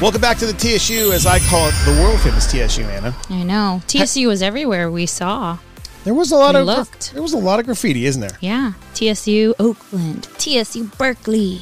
Welcome back to the TSU, as I call it, the world famous TSU, Anna. I know. TSU was everywhere we saw. There was a lot We of looked. there was a lot of graffiti, isn't there? Yeah. TSU Oakland. TSU Berkeley.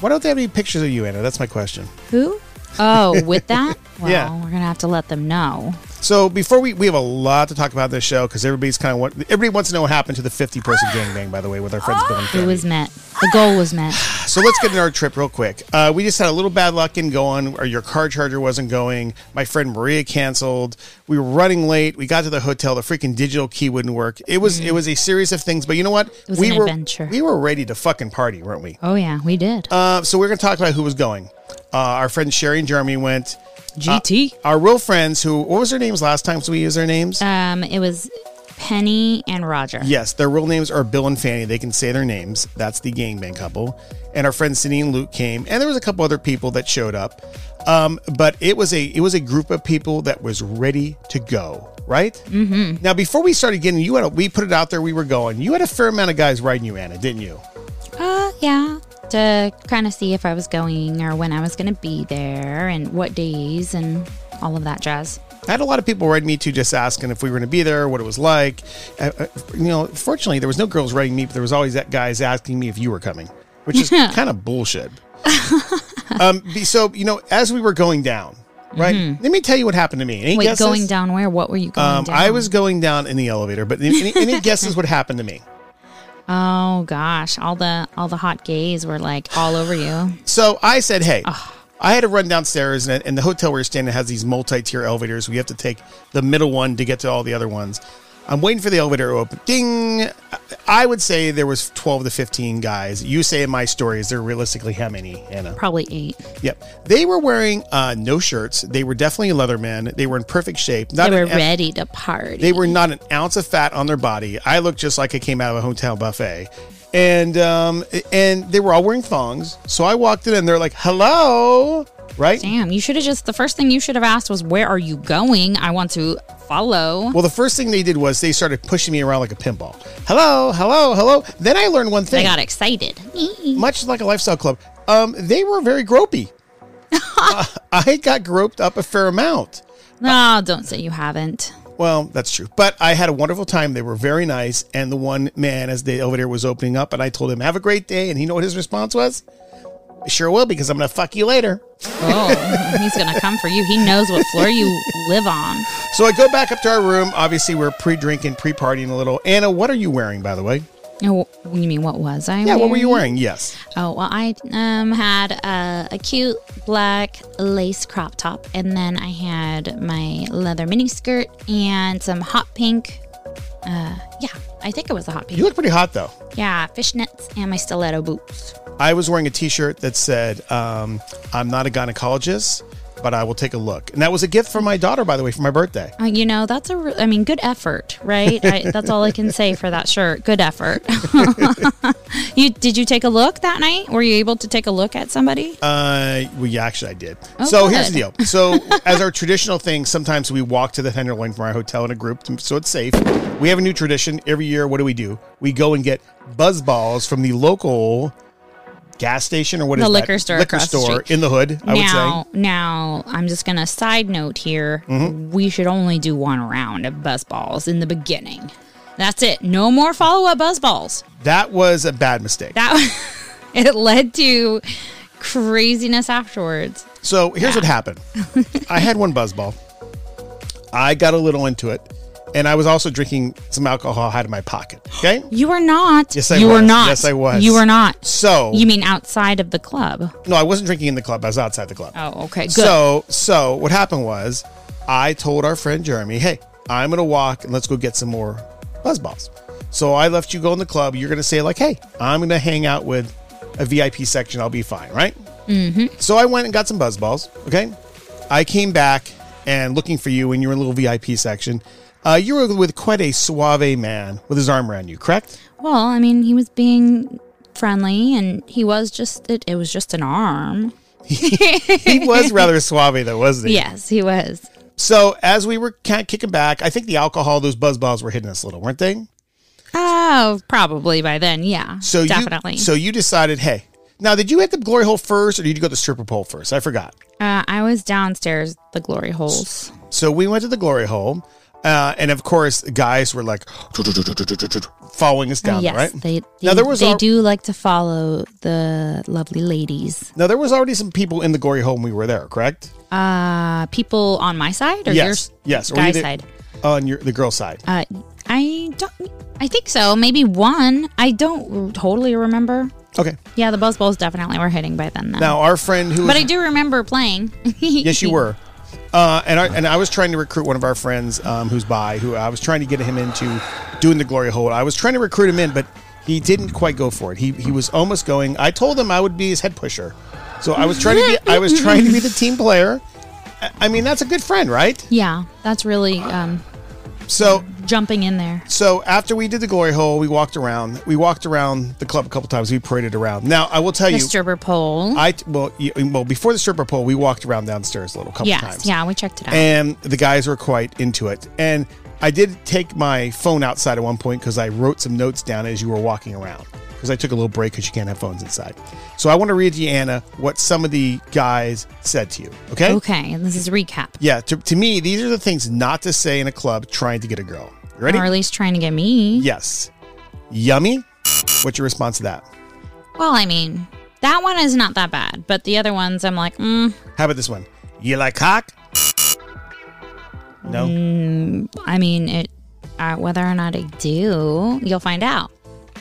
Why don't they have any pictures of you, Anna? That's my question. Who? Oh, with that? Well, Yeah. we're going to have to let them know. So before we we have a lot to talk about this show because everybody's kind of want everybody wants to know what happened to the fifty person gangbang. By the way, with our friends Bill and It was met. The goal was met. So let's get into our trip real quick. Uh, we just had a little bad luck in going, or your car charger wasn't going. My friend Maria canceled. We were running late. We got to the hotel. The freaking digital key wouldn't work. It was it was a series of things. But you know what? Mm. was we an were adventure. we were ready to fucking party, weren't we? Oh, yeah, we did. Uh, so we're gonna talk about who was going. Uh, our friends Sherry and Jeremy went. GT. Our real friends, who what was their names last time? So we use their names. um, it was Penny and Roger. Yes, their real names are Bill and Fanny. They can say their names. That's the gangbang couple. And our friends Cindy and Luke came, and there was a couple other people that showed up. Um, but it was a it was a group of people that was ready to go. Right. Mm-hmm. Now, before we started getting, you had a, we put it out there. We were going. You had a fair amount of guys riding you, Anna, didn't you? Uh, yeah. To kind of see if I was going or when I was going to be there and what days and all of that jazz. I had a lot of people writing me too, just asking if we were going to be there, what it was like. Uh, uh, you know, fortunately, there was no girls writing me, but there was always that guys asking me if you were coming, which is kind of bullshit. um, so you know, as we were going down, right? Let me tell you what happened to me. Any Mm-hmm. Wait, guesses? going down where? What were you going Um, down? I was going down in the elevator, but any, any guesses what happened to me? Oh gosh, all the all the hot gays were like all over you. So I said, hey. I had to run downstairs, and, and the hotel we we're staying at has these multi-tier elevators. We have to take the middle one to get to all the other ones. I'm waiting for the elevator to open. Ding! I would say there was 12 to 15 guys. You say in my story, is there realistically how many, Anna? Probably eight. Yep. They were wearing uh, no shirts. They were definitely leather men. They were in perfect shape. Not They were ready to party. They were not an ounce of fat on their body. I looked just like I came out of a hotel buffet. And um, and they were all wearing thongs. So I walked in and they're like, "Hello," right? Damn, you should have just the first thing you should have asked was where are you going? I want to follow. Well, the first thing they did was they started pushing me around like a pinball. Hello, hello, hello. Then I learned one thing. I got excited. Much like a lifestyle club, um, they were very gropey. Uh, I got groped up a fair amount. No, don't say you haven't. Well, that's true. But I had a wonderful time. They were very nice. And the one man, as the elevator was opening up, and I told him, have a great day. And he know what his response was? Sure will, because I'm going to fuck you later. Oh, he's gonna come for you. He knows what floor you live on. So I go back up to our room. Obviously, we're pre drinking, pre partying a little. Anna, what are you wearing, by the way? Oh, you mean what was I? Yeah, what were you wearing? Yes. Oh well, I um had a, a cute black lace crop top, and then I had my leather mini skirt and some hot pink. Uh, yeah, I think it was a hot pink. You look pretty hot, though. Yeah, fishnets and my stiletto boots. I was wearing a T-shirt that said, um, "I'm not a gynecologist, but I will take a look." And that was a gift from my daughter, by the way, for my birthday. Uh, you know, that's a. re- I mean, good effort, right? I, that's all I can say for that shirt. Good effort. you did you take a look that night? Were you able to take a look at somebody? Uh, well, yeah, actually, I did. Oh, so here's the deal. So, as our traditional thing, sometimes we walk to the Tenderloin from our hotel in a group, to- so it's safe. We have a new tradition every year. What do we do? We go and get buzz balls from the local gas station or what is The that? liquor store liquor store in the hood. I would now, say. now I'm just gonna side note here. Mm-hmm. We should only do one round of buzz balls in the beginning. That's it. No more follow up buzz balls. That was a bad mistake. That it led to craziness afterwards. So here's what happened. I had one buzz ball. I got a little into it, and I was also drinking some alcohol out of my pocket. Okay. You were not. Yes, I you were not. Yes, I was. You were not. So You mean outside of the club? no, I wasn't drinking in the club. I was outside the club. Oh, okay. Good. So, so what happened was, I told our friend Jeremy, "Hey, I'm gonna walk and let's go get some more buzz balls." So I left you go in the club. You're gonna say like, "Hey, I'm gonna hang out with a VIP section. I'll be fine, right?" Mm-hmm. So I went and got some buzz balls. Okay, I came back and looking for you, and you were in a little VIP section. Uh, you were with quite a suave man with his arm around you, correct? well, I mean, he was being friendly, and he was just it, it was just an arm. He was rather suave though, wasn't he? Yes, he was. So as we were kind of kicking back, I think the alcohol, those buzz balls were hitting us a little, weren't they? Oh, probably by then. Yeah, So definitely. You, so you decided, hey, now did you hit the glory hole first, or did you go to the stripper pole first? I forgot. uh, I was downstairs, the glory holes. So we went to the glory hole, uh, and of course, guys were like following us down, yes, right? they they, Now, there was they al- do like to follow the lovely ladies. Now there was already some people in the gory hole when we were there, correct? Uh, people on my side or yes, your yes. Guy side? on your the girl side. Uh, I don't. I think so. Maybe one. I don't totally remember. Okay. Yeah, the buzz balls definitely were hitting by then. Though. Now our friend who was but I do remember playing. Yes, you were. Uh, and I and I was trying to recruit one of our friends um, who's by who I was trying to get him into doing the glory hole. I was trying to recruit him in, but he didn't quite go for it. He he was almost going. I told him I would be his head pusher, so I was trying to be I was trying to be the team player. I- I mean that's a good friend, right? Yeah, that's really um, So jumping in there. so after we did the glory hole, we walked around. We walked around the club a couple times. We paraded around. Now I will tell The you. stripper pole. I well you, well before the stripper pole, we walked around downstairs a little couple yes, times. yeah, we checked it out. and the guys were quite into it. And I did take my phone outside at one point because I wrote some notes down as you were walking around because I took a little break because you can't have phones inside. So I want to read to you, Anna, what some of the guys said to you. Okay? okay, and this is a recap. Yeah. To, to me, these are the things not to say in a club trying to get a girl. You ready? Or at least trying to get me. Yes. Yummy. What's your response to that? Well, I mean, that one is not that bad, but the other ones, I'm like, mm, How about this one? You like cock? No. I mean, it. Uh, whether or not I do, you'll find out.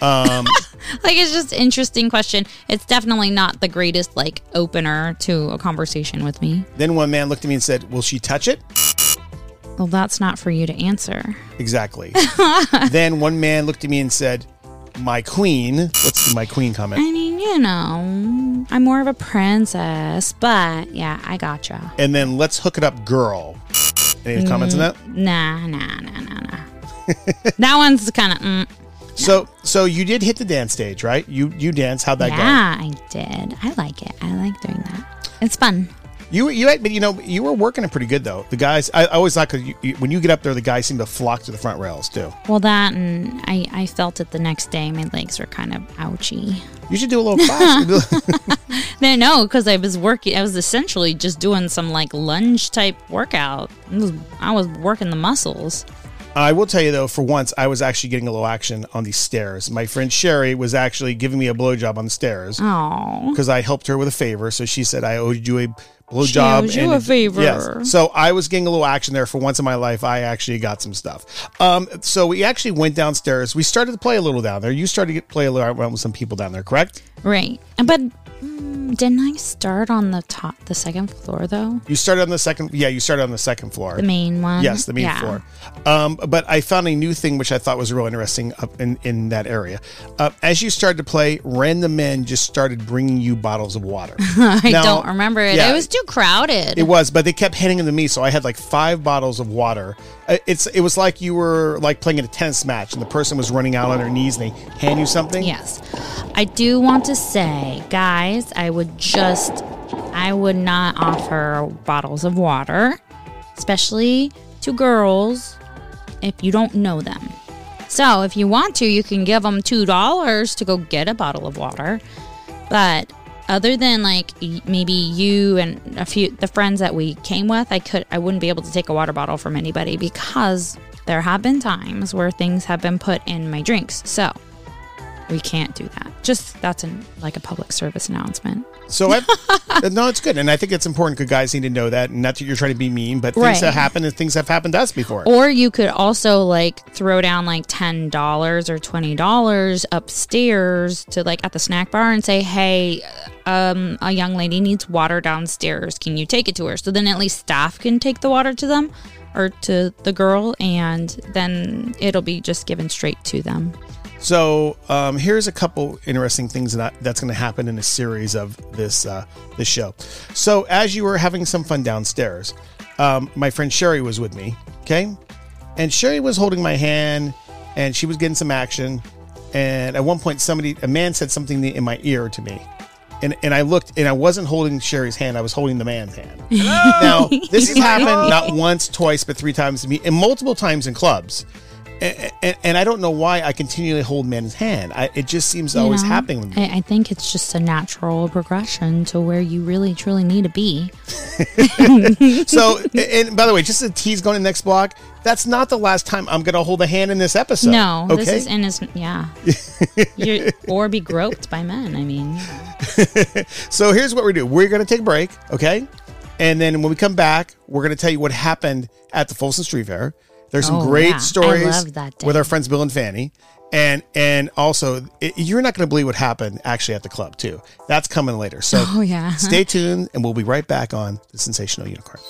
Um, Like it's just interesting question. It's definitely not the greatest like opener to a conversation with me. then one man looked at me and said, "Will she touch it?" Well, that's not for you to answer. Exactly. then one man looked at me and said, "My queen." What's my queen comment? I mean, you know, I'm more of a princess, but yeah, I gotcha. And then let's hook it up, girl. Any comments on that? Nah, nah, nah, nah, nah. that one's kind of. Mm, So, so you did hit the dance stage, right? You you dance. How'd that go? yeah, I did. I like it. I like doing that. It's fun. You you but you know you were working it pretty good though. The guys, I, I always like you, you, when you get up there, the guys seem to flock to the front rails too. Well, that and I, I felt it the next day. My legs were kind of ouchy. You should do a little class. No, no, because I was working. I was essentially just doing some like lunge type workout. Was, I was working the muscles. I will tell you though, for once, I was actually getting a little action on the stairs. My friend Sherry was actually giving me a blowjob on the stairs. Oh, because I helped her with a favor. So she said I owed you a blowjob. owed you a favor. Yes. So I was getting a little action there for once in my life. I actually got some stuff. Um, so we actually went downstairs. We started to play a little down there. You started to play a little around with some people down there, correct? right. But mm, didn't I start on the top, the second floor though? You started on the second. Yeah, you started on the second floor. The main one. Yes, the main Yeah. floor. Um, but I found a new thing which I thought was real interesting up in, in that area. Uh, as you started to play, random men just started bringing you bottles of water. I Now- don't remember it. yeah. it was too crowded. It was, but they kept handing them to me, so I had like five bottles of water. Uh, It's it was like you were like playing a tennis match, and the person was running out on their knees, and they hand you something. Yes. I do want to say, guys, I would just, I would not offer bottles of water, especially to girls if you don't know them. So if you want to, you can give them $2 to go get a bottle of water. But other than like maybe you and a few the friends that we came with, I could I wouldn't be able to take a water bottle from anybody because there have been times where things have been put in my drinks. So we can't do that. Just that's an like a public service announcement. So I, no, it's good, and I think it's important because guys need to know that. And not that you're trying to be mean, but things Right. have happened, and things have happened to us before. Or you could also like throw down like ten dollars or twenty dollars upstairs to like at the snack bar and say, "Hey, um, a young lady needs water downstairs. Can you take it to her?" So then at least staff can take the water to them or to the girl, and then it'll be just given straight to them. So um, here's a couple interesting things that that's going to happen in a series of this uh, this show. So as you were having some fun downstairs, um, my friend Sherry was with me. Okay, and Sherry was holding my hand, and she was getting some action. and at one point, somebody, a man said something in my ear to me. And, and I looked and I wasn't holding Sherry's hand, I was holding the man's hand. now, this has happened not once, twice, but three times to me, and multiple times in clubs. And, and, and I don't know why I continually hold men's hand. I, it just seems You always know, happening with me. I, I think it's just a natural progression to where you really truly need to be. So, and by the way, just a tease going to the next block. That's not the last time I'm going to hold a hand in this episode. no, okay. this is in his yeah. You're, or be groped by men. I mean, so here's what we do. We're going to take a break, okay? And then when we come back, we're going to tell you what happened at the Folsom Street Fair. There's some Oh, great yeah. Stories love that day. with our friends Bill and Fanny. And and also, it, you're not going to believe what happened actually at the club too. That's coming later. So Oh, yeah. stay tuned, and we'll be right back on the Sinsational Unicorn.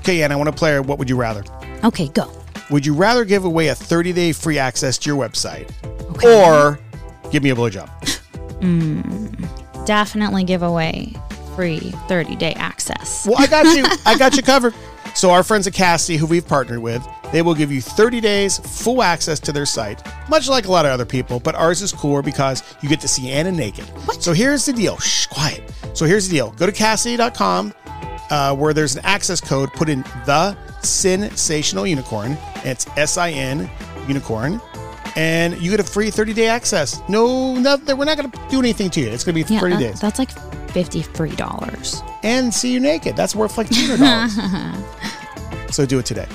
Okay, Anna, I want to play. What would you rather? okay, go. Would you rather give away a 30 day free access to your website Okay. or give me a blowjob? Definitely give away free 30 day access. Well, I got you. I got you covered. So our friends at Cassie, who we've partnered with, they will give you 30 days full access to their site, much like a lot of other people, but ours is cooler because you get to see Anna naked. So here's the deal. Shh, quiet. So here's the deal. Go to Cassie.com uh, where there's an access code. Put in the sinsational unicorn. And it's S-I-N unicorn. And you get a free 30 day access. No, nothing. We're not going to do anything to you. It's going to be Yeah, 30 that- days. that's like $53. and see you naked. That's worth like two hundred dollars. so do it today.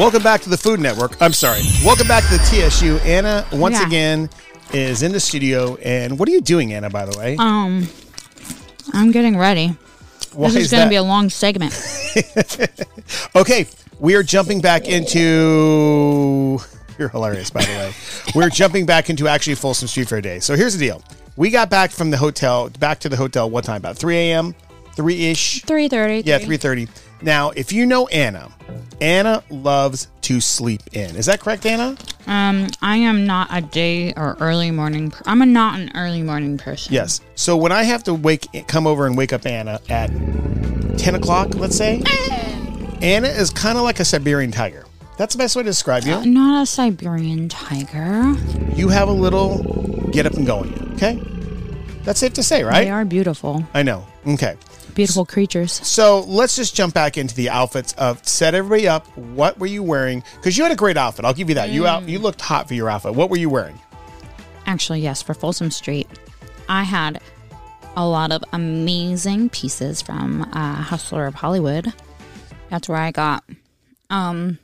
Welcome back to the Food Network. I'm sorry. Welcome back to the TSU. Anna, once Yeah. again, is in the studio. And what are you doing, Anna, by the way? Um, I'm getting ready. Why this is, is going to be a long segment. Okay, we are jumping back into. You're hilarious, by the way. We're jumping back into actually Folsom Street Fair Day. So here's the deal: we got back from the hotel, back to the hotel. What time? About 3 a.m., three ish. 3:30. Yeah, 3:30. Now, if you know Anna, Anna loves to sleep in. Is that correct, Anna? Um, I am not a day or early morning. Per- I'm a not an early morning person. Yes. So when I have to wake, come over and wake up Anna at 10 o'clock, let's say, Anna is kind of like a Siberian tiger. That's the best way to describe you. Not a Siberian tiger. you have a little get up and go in you. Okay, that's safe to say, right? They are beautiful, I know. Okay, beautiful creatures. so let's just jump back into the outfits of set everybody up. What were you wearing? Because you had a great outfit. I'll give you that. You out. You looked hot for your outfit. What were you wearing? Actually, yes, for Folsom Street, I had a lot of amazing pieces from uh, Hustler of Hollywood. That's where I got um,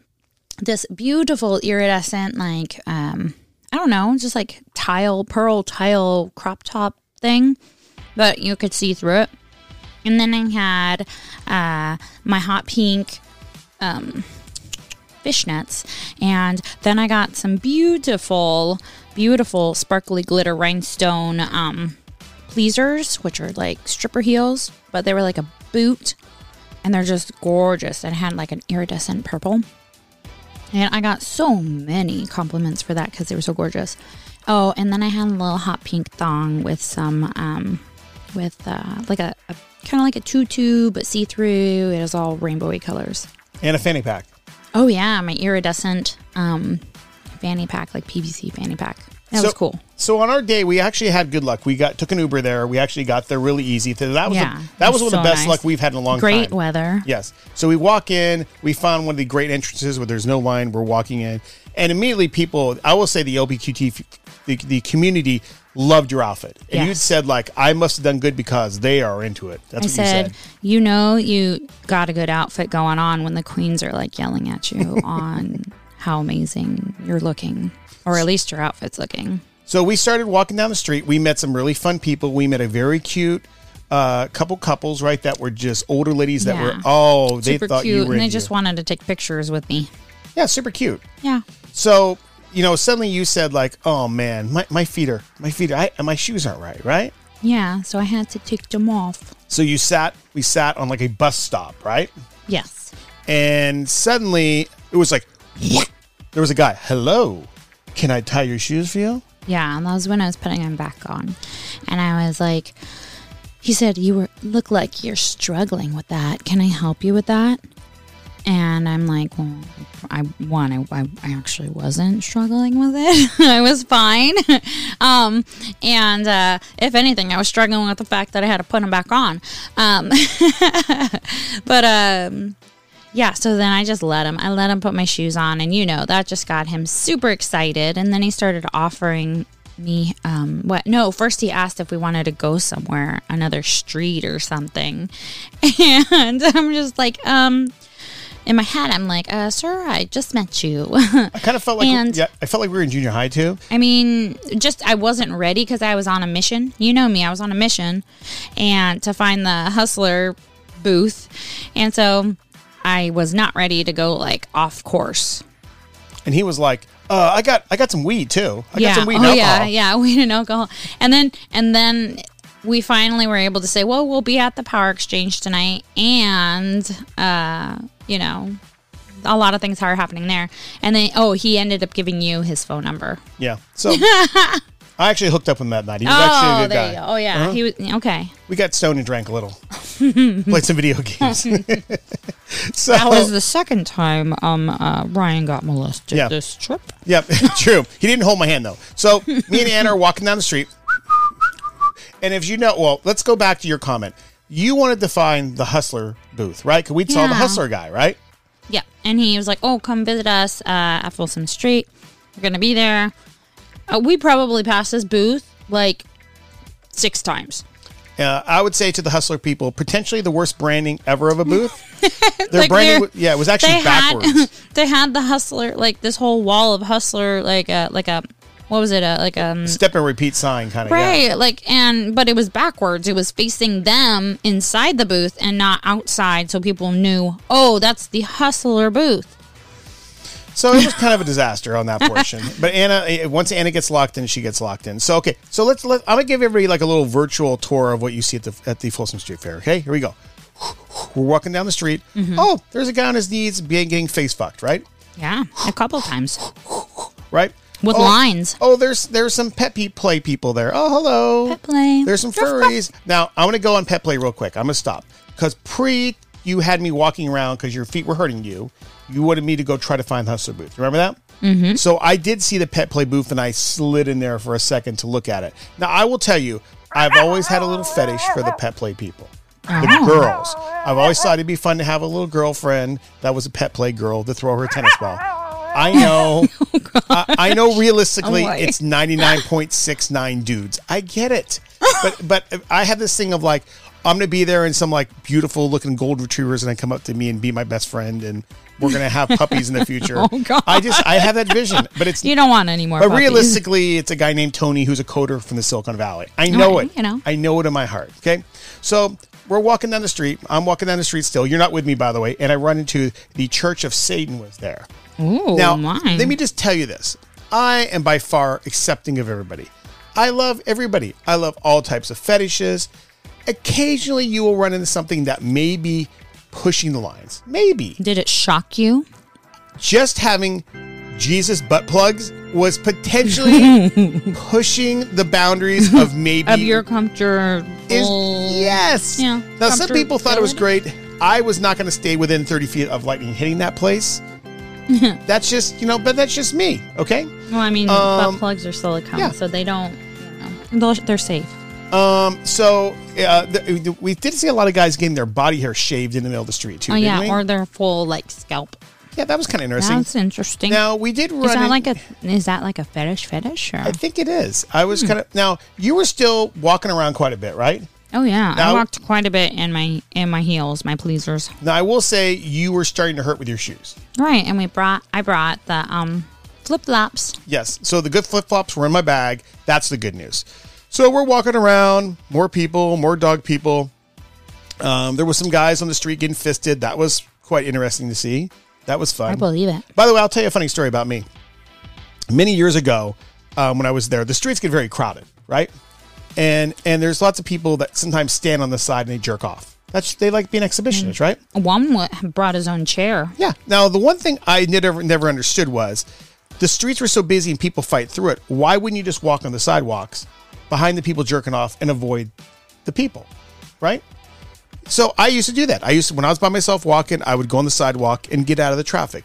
this beautiful iridescent, like um, I don't know, just like tile, pearl tile crop top thing, but you could see through it. And then I had uh, my hot pink um, fishnets. And then I got some beautiful, beautiful sparkly glitter rhinestone um, pleasers, which are like stripper heels, but they were like a boot. And they're just gorgeous. And had like an iridescent purple. And I got so many compliments for that because they were so gorgeous. Oh, and then I had a little hot pink thong with some, um, with uh, like a, a kind of like a tutu, but see through. It was all rainbowy colors. And a fanny pack. Oh yeah, my iridescent um, fanny pack, like PVC fanny pack. That was cool. So on our day, we actually had good luck. We got took an Uber there. We actually got there really easy. That was Yeah, the, that was one of the best nice. luck we've had in a long Great time. Great weather. Yes. So we walk in, we found one of the great entrances where there's no line. We're walking in, and immediately people, I will say the LBQT, the, the community loved your outfit. And you said, like, I must have done good because they are into it. That's I what said, you said. you know, you got a good outfit going on when the queens are like yelling at you on how amazing you're looking, or at least your outfit's looking. So we started walking down the street. We met some really fun people. We met a very cute uh, couple couples, right? That were just older ladies that Yeah. were, oh, they Super thought cute, you were and they just you. wanted to take pictures with me. Yeah, super cute. Yeah. So, you know, suddenly you said like, "Oh man, my, my feet are my feet are, I, my shoes aren't right, right?" Yeah, so I had to take them off. So you sat, we sat on like a bus stop, right? Yes. And suddenly it was like, there was a guy. Hello, can I tie your shoes for you? Yeah, and that was when I was putting them back on. And I was like, he said, You were look like you're struggling with that. Can I help you with that? And I'm like, well, I one, I, I, actually wasn't struggling with it. I was fine. um, and uh, if anything, I was struggling with the fact that I had to put them back on. Um, but um, yeah, so then I just let him. I let him put my shoes on, and you know that just got him super excited. And then he started offering me um what no first he asked if we wanted to go somewhere another street or something and i'm just like um in my head i'm like uh sir i just met you I kind of felt like, And- yeah, I felt like we were in junior high too. I mean, just I wasn't ready because I was on a mission. You know me, I was on a mission, and to find the hustler booth, and so I was not ready to go like off course. And he was like, uh, I got, I got some weed too. I yeah, got some weed oh yeah, yeah, weed and alcohol, and then and then we finally were able to say, well, we'll be at the power exchange tonight, and uh, you know. A lot of things are happening there, and then oh, he ended up giving you his phone number. Yeah. So I actually hooked up with him that night. He was actually a Oh, good there guy. you go. Oh yeah, he was okay. We got stoned and drank a little. Played some video games. so That was the second time um uh, Ryan got molested Yeah. this trip. Yep, true. He didn't hold my hand though. So me and Anna are walking down the street, and if you know, well, let's go back to your comment. You wanted to find the hustler booth, right? Because we saw the hustler guy, right? Yeah, and he was like, "Oh, come visit us uh, at Folsom Street. We're gonna be there." Uh, we probably passed this booth like six times. Uh, I would say to the hustler people, potentially the worst branding ever of a booth. Their Like, branding, yeah, it was actually They backwards. had they had the hustler like this whole wall of hustler like a like a what was it a like um Step and repeat sign kind of. Right, Yeah. like and but it was backwards. It was facing them inside the booth and not outside, so people knew, oh, that's the hustler booth. So it was kind of a disaster on that portion. But Anna, eh, once Anna gets locked in, she gets locked in. So okay, so let's let I'm gonna give everybody like a little virtual tour of what you see at the at the Folsom Street Fair. Okay, here we go. We're walking down the street. Mm-hmm. Oh, there's a guy on his knees being getting face fucked, right? Yeah, a couple times Right. With oh, lines. Oh, there's there's some pet pe- play people there. Oh, hello. Pet play. There's some furries. Now I'm gonna go on pet play real quick. I'm gonna stop because pre you had me walking around because your feet were hurting you. You wanted me to go try to find the hustler booth. Remember that? Mm-hmm. So I did see the pet play booth and I slid in there for a second to look at it. Now I will tell you, I've always had a little fetish for the pet play people. The girls. I've always thought it'd be fun to have a little girlfriend that was a pet play girl to throw her tennis ball. I know. Oh, I, I know realistically Oh, it's 99.69 dudes. I get it. But but I have this thing of like I'm gonna be there and some like beautiful looking gold retrievers and I come up to me and be my best friend and we're gonna have puppies in the future. Oh, God. I just I have that vision. But it's You don't want any more. but puppies. realistically, it's a guy named Tony who's a coder from the Silicon Valley. I know Right, it. you know. I know it in my heart. Okay. So we're walking down the street. I'm walking down the street still. You're not with me, by the way. And I run into the Church of Satan was there. Ooh, Now, my. let me just tell you this. I am by far accepting of everybody. I love everybody. I love all types of fetishes. Occasionally, you will run into something that may be pushing the lines. Maybe Did it shock you? just having Jesus butt plugs was potentially pushing the boundaries of maybe Of your comfortable. is yes. Yeah, Now some people thought it was great. I was not going to stay within 30 feet of lightning hitting that place. that's just you know, but that's just me. Okay. Well, I mean, Um, butt plugs are silicone, yeah. so they don't. You know, they're- safe. Um. So uh, we did see a lot of guys getting their body hair shaved in the middle of the street too. Oh yeah, we? or their full like scalp. Yeah, that was kind of interesting. That's interesting. Now we did run. is that in- like a is that like a fetish fetish or? I think it is. I Hmm. was kind of now. You were still walking around quite a bit, right? Oh yeah, Now- I walked quite a bit in my in my heels, my pleasers. Now I will say you were starting to hurt with your shoes. Right, and we brought I brought the um flip flops. Yes. So the good flip flops were in my bag. That's the good news. So we're walking around, more people, more dog people. Um, there was some guys on the street getting fisted. That was quite interesting to see. That was fun. I believe it. By the way, I'll tell you a funny story about me. Many years ago, um, when I was there, the streets get very crowded, right? and and there's lots of people that sometimes stand on the side and they jerk off. That's they like being exhibitionists, right? One brought his own chair. Yeah. Now the one thing I never never understood was the streets were so busy and people fight through it. Why wouldn't you just walk on the sidewalks behind the people jerking off and avoid the people, right? So I used to do that. I used to when I was by myself walking, I would go on the sidewalk and get out of the traffic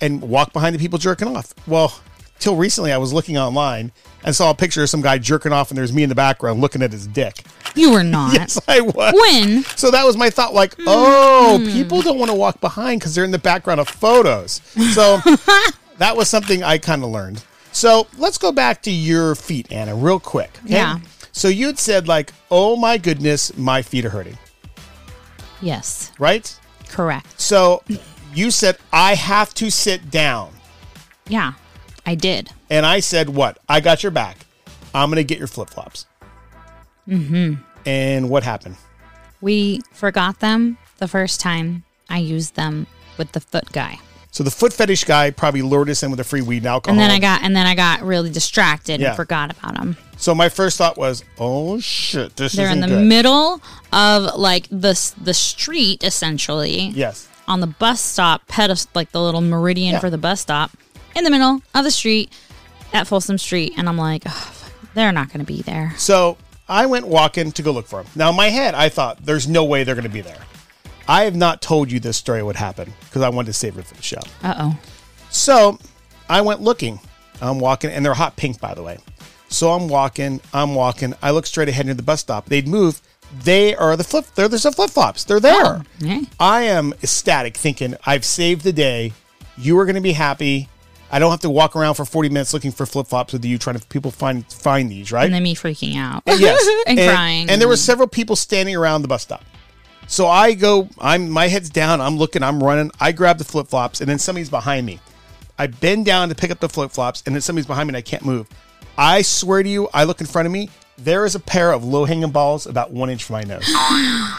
and walk behind the people jerking off. Well, till recently I was looking online and saw a picture of some guy jerking off and there's me in the background looking at his dick. You were not. Yes, I was. When? So that was my thought like, hmm. oh, people don't want to walk behind because they're in the background of photos. So that was something I kind of learned. So let's go back to your feet, Anna, real quick. okay? Yeah. So you'd said, like, oh my goodness, my feet are hurting, Yes, right? correct. So you said, I have to sit down. Yeah, I did. And I said, what? I got your back. I'm going to get your flip flops. Mm-hmm. And what happened? We forgot them the first time I used them with the foot guy. So the foot fetish guy probably lured us in with a free weed and alcohol. And then I got and then I got really distracted Yeah. and forgot about him. So my first thought was, "Oh shit, this They're in isn't the good." middle of like the s- the street essentially. yes. On the bus stop like the little meridian Yeah. for the bus stop in the middle of the street at Folsom Street and I'm like, oh, fuck, they're not going to be there. So I went walking to go look for them. Now in my head, I thought, "There's no way they're going to be there." I have not told you this story would happen because I wanted to save it for the show. Uh-oh. So I went looking. I'm walking, and they're hot pink, by the way. So I'm walking. I'm walking. I look straight ahead near the bus stop. They'd move. They are the flip. They're there's the flip flops. They're there. Oh, yeah. I am ecstatic, thinking I've saved the day. You are going to be happy. I don't have to walk around for 40 minutes looking for flip flops with you, trying to people find find these, right? And then me freaking out. yes, and, crying. And there were several people standing around the bus stop. So I go, I'm my head's down, I'm looking, I'm running. I grab the flip flops, and then somebody's behind me. I bend down to pick up the flip flops, and then somebody's behind me, and I can't move. I swear to you, I look in front of me. There is a pair of low hanging balls about one inch from my nose.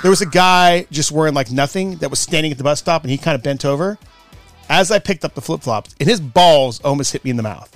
there was a guy just wearing like nothing that was standing at the bus stop, and he kind of bent over. As I picked up the flip flops, and his balls almost hit me in the mouth.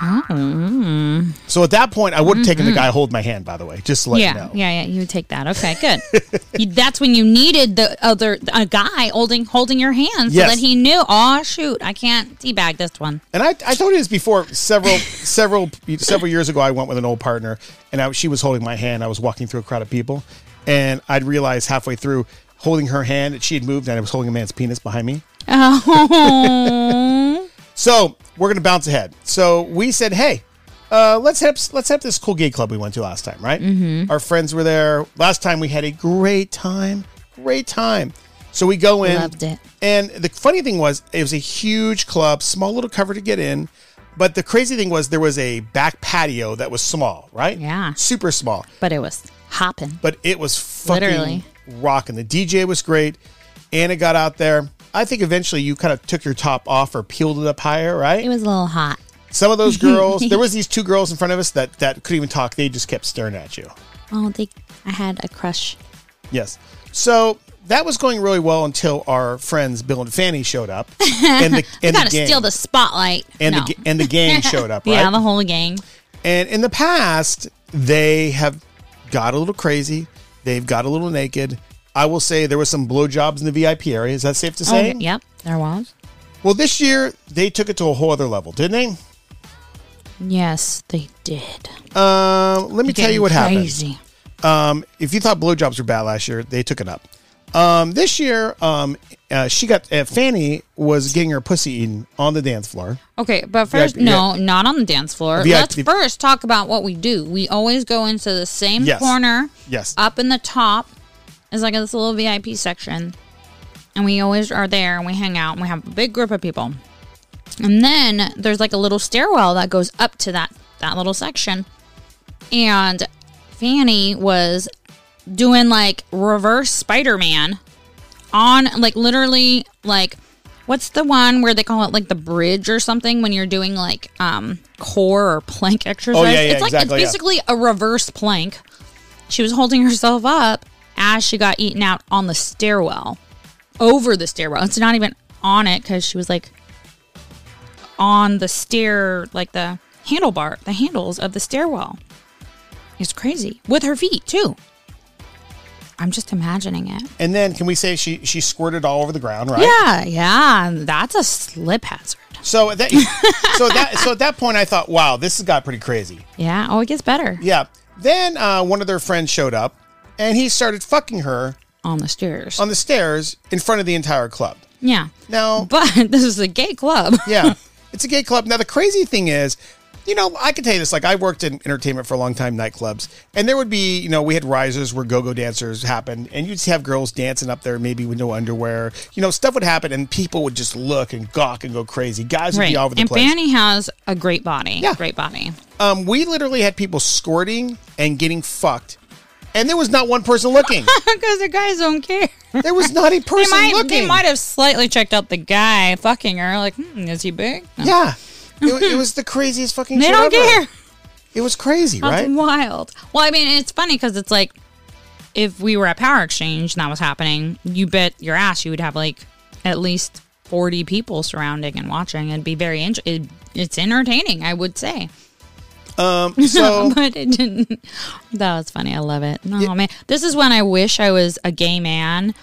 Mm. So at that point, I would have taken the mm-hmm. guy hold my hand. By the way, just to let yeah, you know. yeah, yeah. You would take that. Okay, good. you, that's when you needed the other a guy holding holding your hand so Yes. that he knew. Oh shoot, I can't teabag this one. And I, I told you this before. Several, several, several years ago, I went with an old partner, and I, she was holding my hand. I was walking through a crowd of people, and I'd realized halfway through holding her hand that she had moved, and I was holding a man's penis behind me. Oh, So we're gonna bounce ahead. So we said, hey. Uh, let's hit let's hit this cool gay club we went to last time, right? Mm-hmm. Our friends were there last time. We had a great time, great time. So we go in, Loved it. and the funny thing was, it was a huge club, small little cover to get in. But the crazy thing was, there was a back patio that was small, right? Yeah. super small. but it was hopping. But it was fucking Literally. Rocking. The DJ was great. Anna got out there. I think eventually you kind of took your top off or peeled it up higher, right? It was a little hot. Some of those girls, there was these two girls in front of us that that couldn't even talk. They just kept staring at you. Oh, they. I had a crush. Yes. So that was going really well until our friends Bill and Fanny showed up, and the and gotta the gang, steal the spotlight. and no. the and the gang showed up, right? yeah, the whole gang. and in the past, they have got a little crazy. They've got a little naked. I will say there was some blowjobs in the VIP area. Is that safe to Oh, say? yep, there was. Well, this year they took it to a whole other level, didn't they? Yes, they did. Uh, let me tell you what happened. crazy. Um, if you thought blowjobs were bad last year, they took it up. Um, this year, um, uh, she got uh, Fanny was getting her pussy eaten on the dance floor. Okay, but first, VIP no, not on the dance floor. VIP Let's first talk about what we do. We always go into the same Yes. corner. Yes. Up in the top is like this little VIP section. And we always are there and we hang out and we have a big group of people. And then there's like a little stairwell that goes up to that that little section. And Fanny was doing like reverse Spider-Man on like literally like what's the one where they call it like the bridge or something when you're doing like um core or plank exercise Oh, yeah, yeah, it's like exactly, it's basically a reverse plank. She was holding herself up as she got eaten out on the stairwell over the stairwell. It's not even on it because she was like on the stair like the handlebar the handles of the stairwell. It's crazy. With her feet too. I'm just imagining it. And then can we say she she squirted all over the ground, right? Yeah, yeah, that's a slip hazard. So at that so that so at that point I thought, wow, this has got pretty crazy. Yeah. Oh, it gets better Yeah. Then uh, one of their friends showed up and he started fucking her on the stairs. on the stairs in front of the entire club. yeah. Now, But this is a gay club. yeah, it's a gay club. Now the crazy thing is, you know, I can tell you this. Like I worked in entertainment for a long time, nightclubs, and there would be, you know, we had risers where go-go dancers happened, and you'd have girls dancing up there, maybe with no underwear. You know, stuff would happen, and people would just look and gawk and go crazy. Guys would Right. be all over the And place. Fanny has a great body. Yeah. Great body. um, we literally had people squirting and getting fucked, and there was not one person looking. Because the guys don't care. There was not a They person might, looking. they might have slightly checked out the guy fucking her. Like, hmm, is he big? No. Yeah. It, it was the craziest fucking They shit don't ever. care. It was crazy, That's right? wild. Well, I mean, it's funny because it's like if we were at Power Exchange and that was happening, you bet your ass you would have like at least 40 people surrounding and watching. It'd be very int- it, It's entertaining, I would say. Um, so but it didn't. That was funny. I love it. No man, this is when I wish I was a gay man,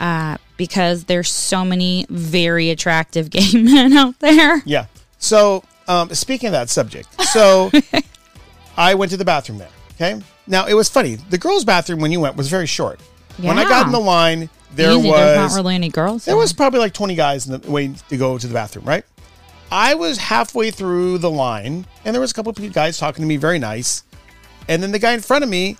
uh, because there's so many very attractive gay men out there. yeah. So um, speaking of that subject, so I went to the bathroom there. Okay. Now it was funny. The girls' bathroom when you went was very short. When I got in the line, there Easy, there's was not really any girls. there was probably like twenty guys in the way to go to the bathroom. Right. I was halfway through the line, and there was a couple of guys talking to me, very nice. And then the guy in front of me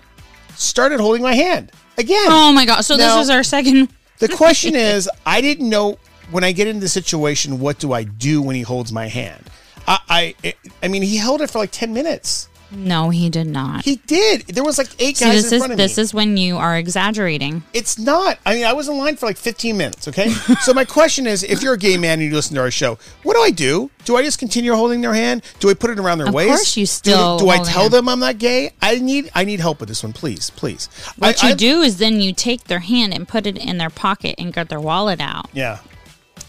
started holding my hand again. Oh my god! So Now- this is our second. The question is, I didn't know when I get into the situation, what do I do when he holds my hand? I, I, I mean, he held it for like ten minutes. No, he did not. He did. There was like eight See, guys this in is front of this me. is when you are exaggerating. it's not. I mean, I was in line for like fifteen minutes. Okay. so my question is, if you're a gay man and you listen to our show, what do I do? Do I just continue holding their hand? Do I put it around their Of waist? Of course you Do- still Do, I tell them I'm not gay? I need. I need help with this one, please, please. What I, you I- do is then you take their hand and put it in their pocket and get their wallet out. Yeah.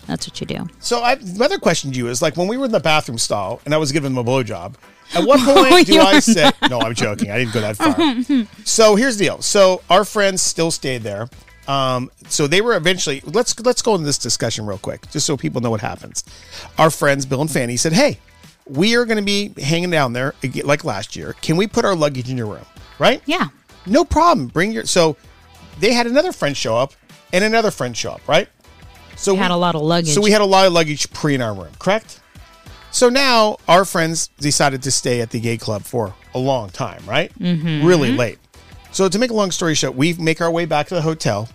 That's what you do. So I, my other question to you is like when we were in the bathroom stall and I was giving them a blowjob. At what Oh, point do I say? No, I'm joking. I didn't go that far. so here's the deal. So our friends still stayed there. Um, so they were eventually. Let's let's go into this discussion real quick, just so people know what happens. Our friends Bill and Fanny said, "Hey, we are going to be hanging down there like last year. Can we put our luggage in your room? Right? Yeah. No problem. Bring your." So they had another friend show up and another friend show up. Right? So We had a lot of luggage. so we had a lot of luggage pre in our room, correct? So now our friends decided to stay at the gay club for a long time, right? Mm-hmm. Really late. So to make a long story short, we make our way back to the hotel.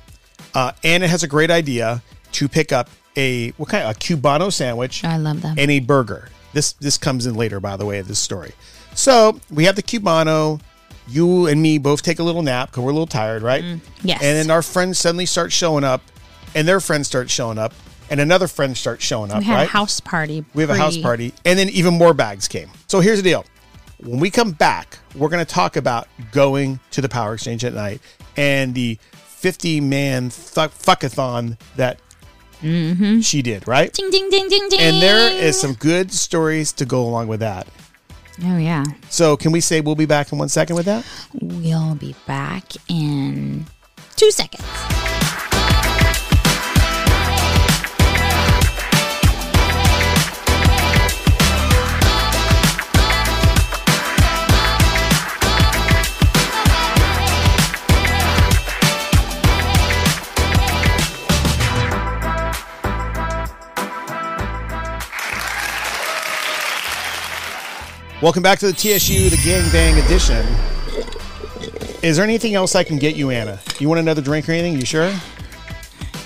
Uh, Anna has a great idea to pick up a what kind of a cubano sandwich I love them. and a burger. This this comes in later, by the way, of this story. So we have the cubano. You and me both take a little nap because we're a little tired, right? Mm, yes. And then our friends suddenly start showing up, and their friends start showing up, and another friend starts showing up. we had right? a house party. We have a house party, and then even more bags came. So here's the deal: when we come back, we're going to talk about going to the Power Exchange at night and the 50 man th- fuckathon that Mm-hmm. she did, right? Ding ding ding ding ding. And there is some good stories to go along with that. Oh yeah. So can we say we'll be back in one second with that? We'll be back in two seconds. Welcome back to the TSU, the Gang Bang edition. Is there anything else I can get you, Anna? You want another drink or anything? You sure?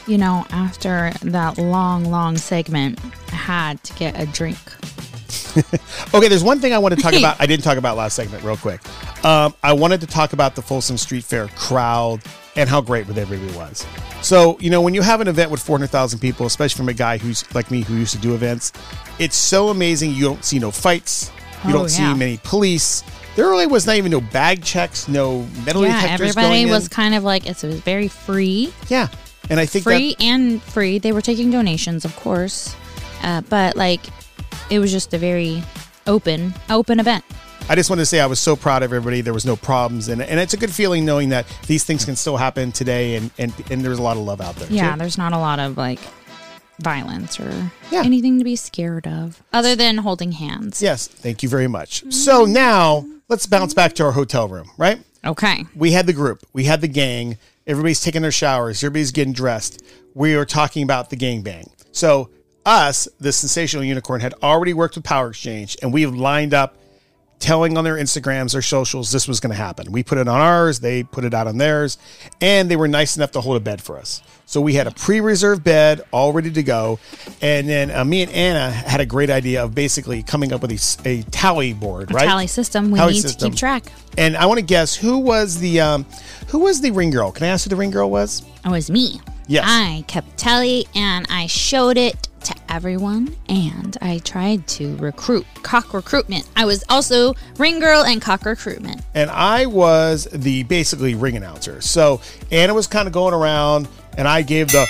You know, after that long, long segment, I had to get a drink. Okay, there's one thing I want to talk about. I didn't talk about last segment, real quick. Um, I wanted to talk about the Folsom Street Fair crowd and how great with everybody was. So, you know, when you have an event with 400,000 people, especially from a guy who's like me who used to do events, it's so amazing. You don't see no fights, you Oh, don't see yeah. many police. There really was not even no bag checks, no metal yeah, detectors everybody was in. kind of like it's- it was very free, Yeah, and I think free and free. They were taking donations, of course, uh, but like it was just a very open, open event. I just wanted to say I was so proud of everybody. There was no problems, and and it's a good feeling knowing that these things can still happen today, and and, and there's a lot of love out there. Yeah, too. there's not a lot of like violence or Yeah. anything to be scared of other than holding hands. Yes, thank you very much. So now let's bounce back to our hotel room, right? Okay. We had the group, we had the gang, everybody's taking their showers, everybody's getting dressed. We were talking about the gangbang. So us, the sinsational unicorn, had already worked with Power Exchange, and we have lined up telling on their Instagrams, their socials, this was going to happen. We put it on ours, they put it out on theirs, and they were nice enough to hold a bed for us. So we had a pre-reserved bed all ready to go, and then uh, me and Anna had a great idea of basically coming up with a tally board, right? Tally system. We Tally need system. to keep track. And I want to guess who was the um, who was the ring girl? Can I ask who the ring girl was? It was me. Yes. I kept tally and I showed it to everyone and I tried to recruit cock recruitment. I was also ring girl and cock recruitment. and I was the basically ring announcer. So Anna was kind of going around, and I gave the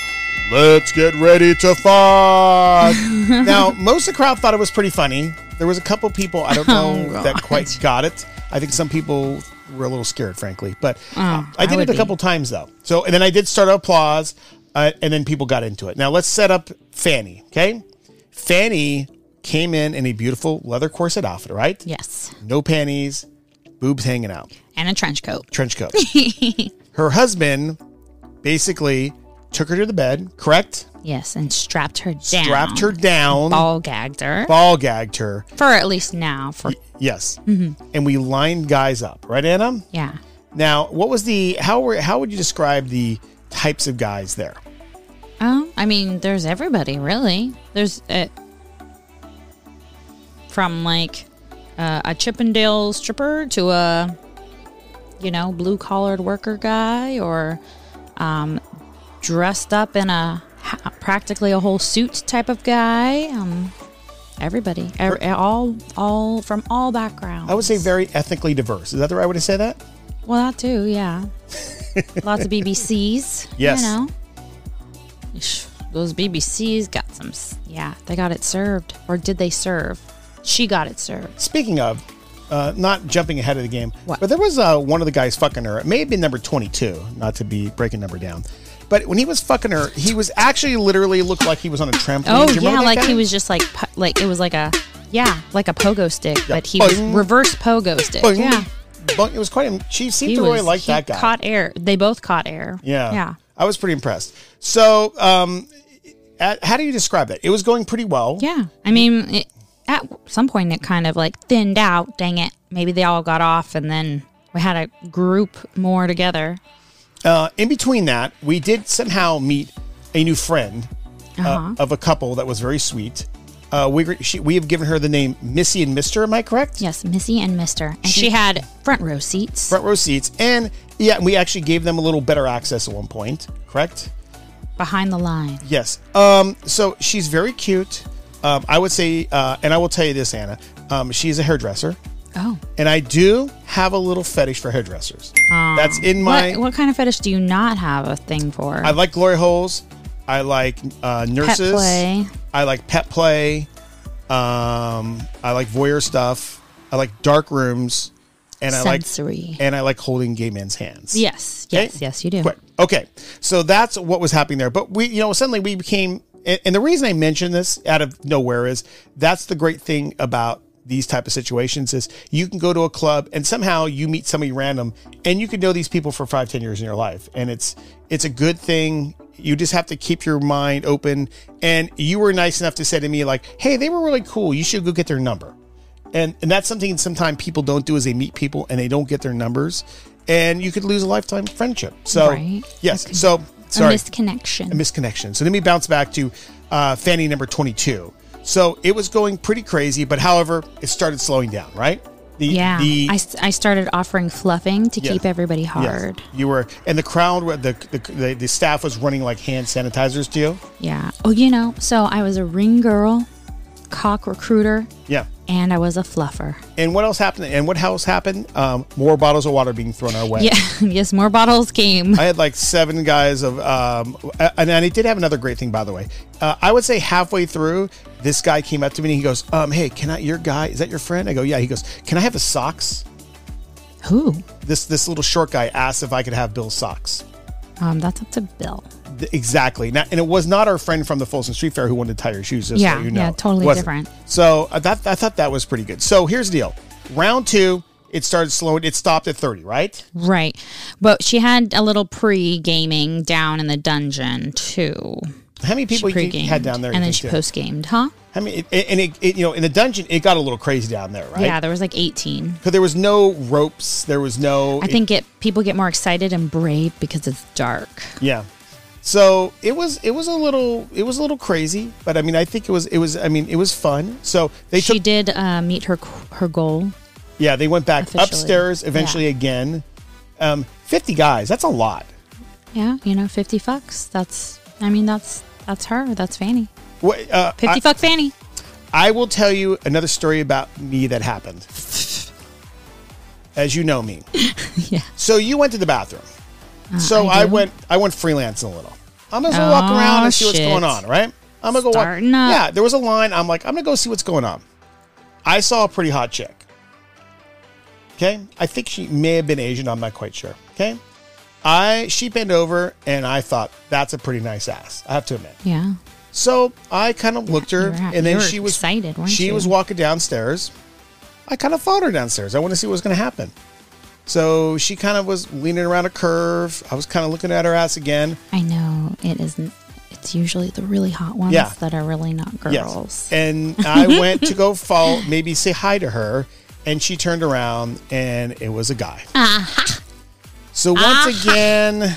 "Let's get ready to fuck." now, most of the crowd thought it was pretty funny. There was a couple people I don't know Oh, that quite got it. I think some people were a little scared, frankly. But uh, I I did would it a be. couple times though. So and then I did start applause, uh, and then people got into it. Now let's set up Fanny. Okay, Fanny came in in a beautiful leather corset outfit. Right, Yes. no panties, boobs hanging out And a trench coat. trench coat. her husband basically took her to the bed, correct? Yes. And strapped her down. Strapped her down, Ball gagged her. ball gagged her. For at least now. For Yes. And we lined guys up, right, Anna? yeah. Now, what was the how were how would you describe the types of guys there? I mean, there's everybody really. There's uh, from like uh, a Chippendale stripper to a you know blue collared worker guy, or um, dressed up in a ha- practically a whole suit type of guy. Um, everybody, ev- all all from all backgrounds. I would say very ethnically diverse. Is that the right way to say that? Well, that too, yeah. Lots of BBCs. Yes. You know. Those BBCs got some. Yeah, they got it served. Or did they serve? She got it served. Speaking of, uh, not jumping ahead of the game, What? but there was uh, one of the guys fucking her. It may have been number 22, not to be breaking number down. But when he was fucking her, he was actually literally looked like he was on a trampoline. Oh Do you remember yeah, like guy? he was just like like it was like a yeah like a pogo stick, but he Boing. was reverse pogo stick. Boing. Yeah, Boing. It was quite. She seemed he to was. really like that guy. Caught air. They both caught air. yeah, yeah. I was pretty impressed. So, um, at, how do you describe it? It was going pretty well. Yeah. I mean, it, at some point it kind of like thinned out. Dang it. Maybe they all got off and then we had a group more together. Uh, in between that, we did somehow meet a new friend uh, Uh-huh. of a couple that was very sweet. Uh, we she, we have given her the name Missy and Mister. Am I correct? Yes, Missy and Mister. And she, had front row seats. Front row seats, and yeah, we actually gave them a little better access at one point. Correct? behind the line. Yes. Um, so she's very cute. Um, I would say, uh, and I will tell you this, Anna. Um, she's a hairdresser, Oh. and I do have a little fetish for hairdressers. That's in my. What, what kind of fetish do you not have a thing for? I like glory holes. I like uh, nurses. I like pet play. Um, I like voyeur stuff. I like dark rooms, and I Sensory. like and I like holding gay men's hands. yes, Okay? yes, yes, you do. Quick. Okay. So that's what was happening there. But we, you know, suddenly we became, and and the reason I mention this out of nowhere is that's the great thing about these type of situations is you can go to a club and somehow you meet somebody random and you can know these people for five, ten years in your life. And it's, it's a good thing. You just have to keep your mind open. And you were nice enough to say to me like, Hey, they were really cool. You should go get their number and and that's something sometimes people don't do is they meet people and they don't get their numbers and you could lose a lifetime friendship so Right. yes Okay. so sorry A misconnection. a misconnection so let me bounce back to uh, fanny number 22 so it was going pretty crazy but however it started slowing down right the yeah. the I, I started offering fluffing to Yeah. keep everybody yes, hard. you were and the crowd the, the the the staff was running like hand sanitizers to you Yeah. Oh, you know, so I was a ring girl, cock recruiter, yeah And I was a fluffer. And what else happened? And what else happened? Um, more bottles of water being thrown our way. Yeah, yes, more bottles came. I had like seven guys of, um, and, and I did have another great thing, by the way. Uh, I would say halfway through, this guy came up to me and he goes, um, "Hey, can I? Your guy is that your friend?" I go, "Yeah." He goes, "Can I have his socks?" Who? This this little short guy asked if I could have Bill's socks. Um, that's up to Bill. Exactly. Now, and it was not our friend from the Folsom Street Fair who wanted to tie your shoes. Just Yeah, so you know. yeah, totally different. So uh, that I thought that was pretty good. So here's the deal. Round two, it started slowing. It stopped at thirty, right? Right. But she had a little pre gaming down in the dungeon too. How many people you had down there? And then she post gamed, huh? I mean, it, and it, it, you know, in the dungeon, it got a little crazy down there, right? Yeah, there was like 18. Because there was no ropes. There was no. I think it people get more excited and brave because it's dark. yeah. So it was it was a little it was a little crazy, but I mean I think it was it was I mean it was fun. So they she took did uh, meet her her goal. yeah they went back Officially. upstairs eventually Yeah. again. Um, Fifty guys, that's a lot. Yeah, you know, 50 fucks. That's I mean that's that's her. That's Fanny. What, uh, 50 I, fuck Fanny. I will tell you another story about me that happened. As you know me. Yeah. So you went to the bathroom. So Uh, I I, went I went freelance a little. I'm gonna go walk Oh, around and see what's going on, right? I'm gonna go walk. Up. Yeah, there was a line. I'm like, I'm gonna go see what's going on. I saw a pretty hot chick. Okay, I think she may have been Asian. I'm not quite sure. Okay, I she bent over and I thought that's a pretty nice ass. I have to admit. Yeah. So I kind of looked her, you were- and then she was excited, she you? was walking downstairs. I kind of followed her downstairs. I want to see what was going to happen. So she kind of was leaning around a curve. I was kind of looking at her ass again. I know it isn't it's usually the really hot ones Yeah. that are really not girls. Yes. And I went to go follow, maybe say hi to her, and she turned around, and it was a guy. Uh-huh. So once uh-huh. again,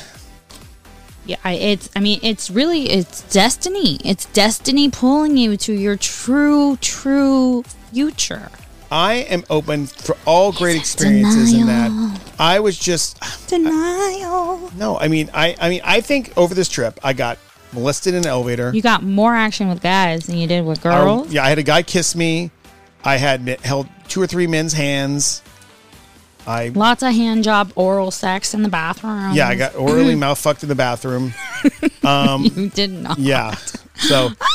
Yeah, I, it's. I mean, it's really it's destiny. It's destiny pulling you to your true, true future. I am open for all great experiences in that. I was just Denial. no. I mean, I I mean, I think over this trip, I got molested in an elevator. You got more action with guys than you did with I- girls. yeah, I had a guy kiss me. I had held two or three men's hands. I Lots of hand job, oral sex in the bathroom. yeah, I got orally mouth fucked in the bathroom. Um, You did not. Yeah. So,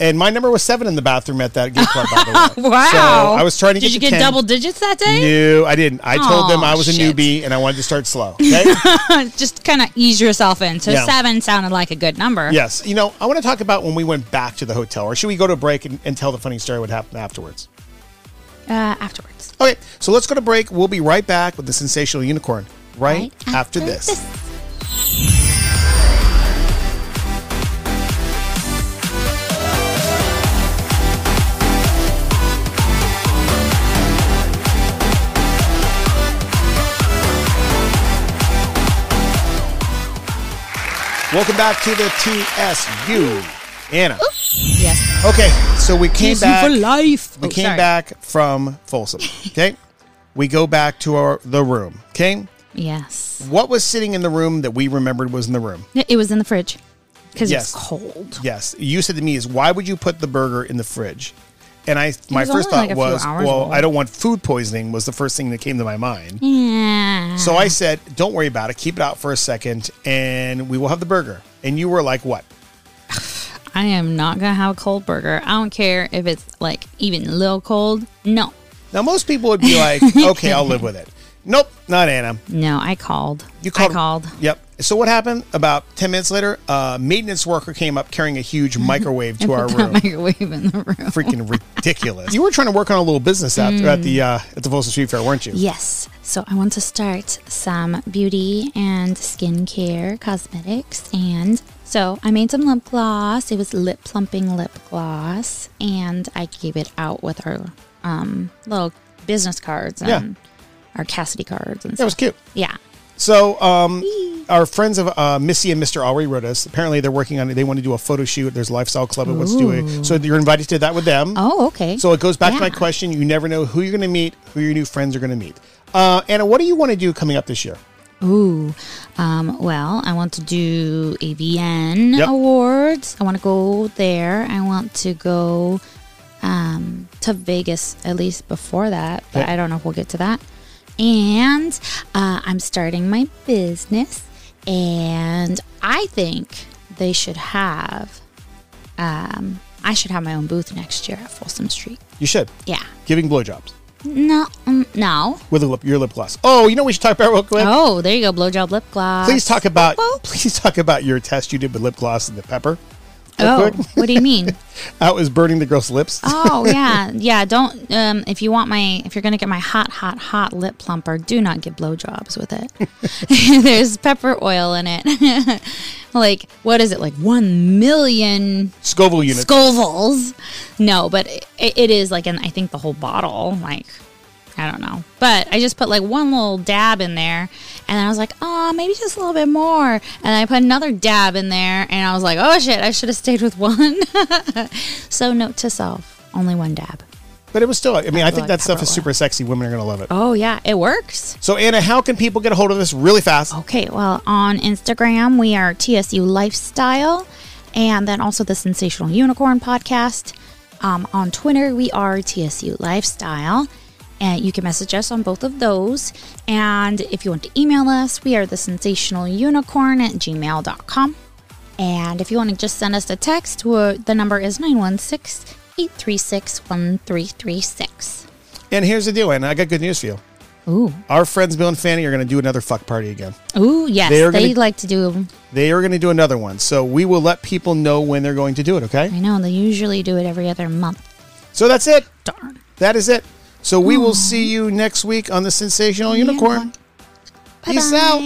and my number was seven in the bathroom at that gay club. By the way. Wow. So I was trying to Did get you to get 10. double digits that day? No, I didn't. I told them I was a shit. newbie and I wanted to start slow. Okay. Just kind of ease yourself in. So Yeah. seven sounded like a good number. yes. You know, I want to talk about when we went back to the hotel, or should we go to a break and, and tell the funny story what happened afterwards? Uh, afterwards. Okay. So let's go to break. We'll be right back with the sinsational unicorn right, after this. Welcome back to the TSU, Anna. Yes. Okay, so we came TSU back. for life. We Oh, came sorry. back from Folsom. Okay, we go back to our the room. Okay, Yes. what was sitting in the room that we remembered was in the room? It was in the fridge because Yes. it's cold. Yes, you said to me is why would you put the burger in the fridge? And I, my first thought like was, well, old. I don't want food poisoning. Was the first thing that came to my mind. Yeah. So I said, don't worry about it. Keep it out for a second, and we will have the burger. And you were like, what? I am not gonna have a cold burger. I don't care if it's like even a little cold. No, Now most people would be like, okay, I'll live with it. Nope, not Anna. no. I called. You called. I called. Yep. So what happened? About ten minutes later, a maintenance worker came up carrying a huge microwave to our room. microwave in the room. Freaking ridiculous! You were trying to work on a little business after at the uh, at the Folsom Street Fair, weren't you? Yes. So I want to start some beauty and skincare cosmetics. And so I made some lip gloss. It was lip plumping lip gloss. And I gave it out with our um, little business cards and Yeah. our Cassidy cards and That was cute. Yeah. So, um, our friends of uh, Missy and Mr. Already wrote us. Apparently, they're working on it. They want to do a photo shoot. There's a lifestyle club at what's doing. So you're invited to that with them. Oh, okay. So it goes back to my Yeah. question. You never know who you're going to meet, who your new friends are going to meet. Uh, Anna, what do you want to do coming up this year? Ooh, um, well, I want to do AVN Yep. awards. I want to go there. I want to go um, to Vegas at least before that, but Okay. I don't know if we'll get to that. And uh, I'm starting my business, and I think they should have. Um, I should have my own booth next year at Folsom Street. You should. Yeah. Giving blowjobs No, um, no. with a lip, your lip gloss. Oh, you know what we should talk about real quick? Oh, there you go. Blowjob lip gloss. Please talk about Whoop, whoop. please talk about your test you did with lip gloss and the pepper. Oh, what do you mean? I was burning the girl's lips. Oh yeah, yeah. Don't um, if you want my if you're gonna get my hot, hot, hot lip plumper, do not get blowjobs with it. There's pepper oil in it. like what is it? Like one million Scoville units. Scovilles. No, but it, it is like in I think the whole bottle. Like I don't know, but I just put like one little dab in there, and I was like, oh, maybe just a little bit more, and I put another dab in there, and I was like, oh shit, I should have stayed with one. so note to self: only one dab. but it was still. I mean, I think like that stuff is oil. super sexy. Women are gonna love it. Oh yeah, it works. So Anna, how can people get a hold of this really fast? Okay, well, on Instagram, we are TSU Lifestyle, and then also the Sinsational Unicorn podcast. Um, on Twitter, we are TSU Lifestyle, and you can message us on both of those. And if you want to email us, we are the Sinsational Unicorn at gmail.com. And if you want to just send us a text, the number is 916 836 1336. And here's the deal, Anna. I got good news for you. Ooh. Our friends Bill and Fanny are gonna do another fuck party again. Ooh, yes. They They gonna- like to do them. They are gonna do another one. So we will let people know when they're going to do it. Okay. I know, they usually do it every other month. So that's it. Darn. That is it. So we will see you next week on the Sinsational Unicorn. Peace out.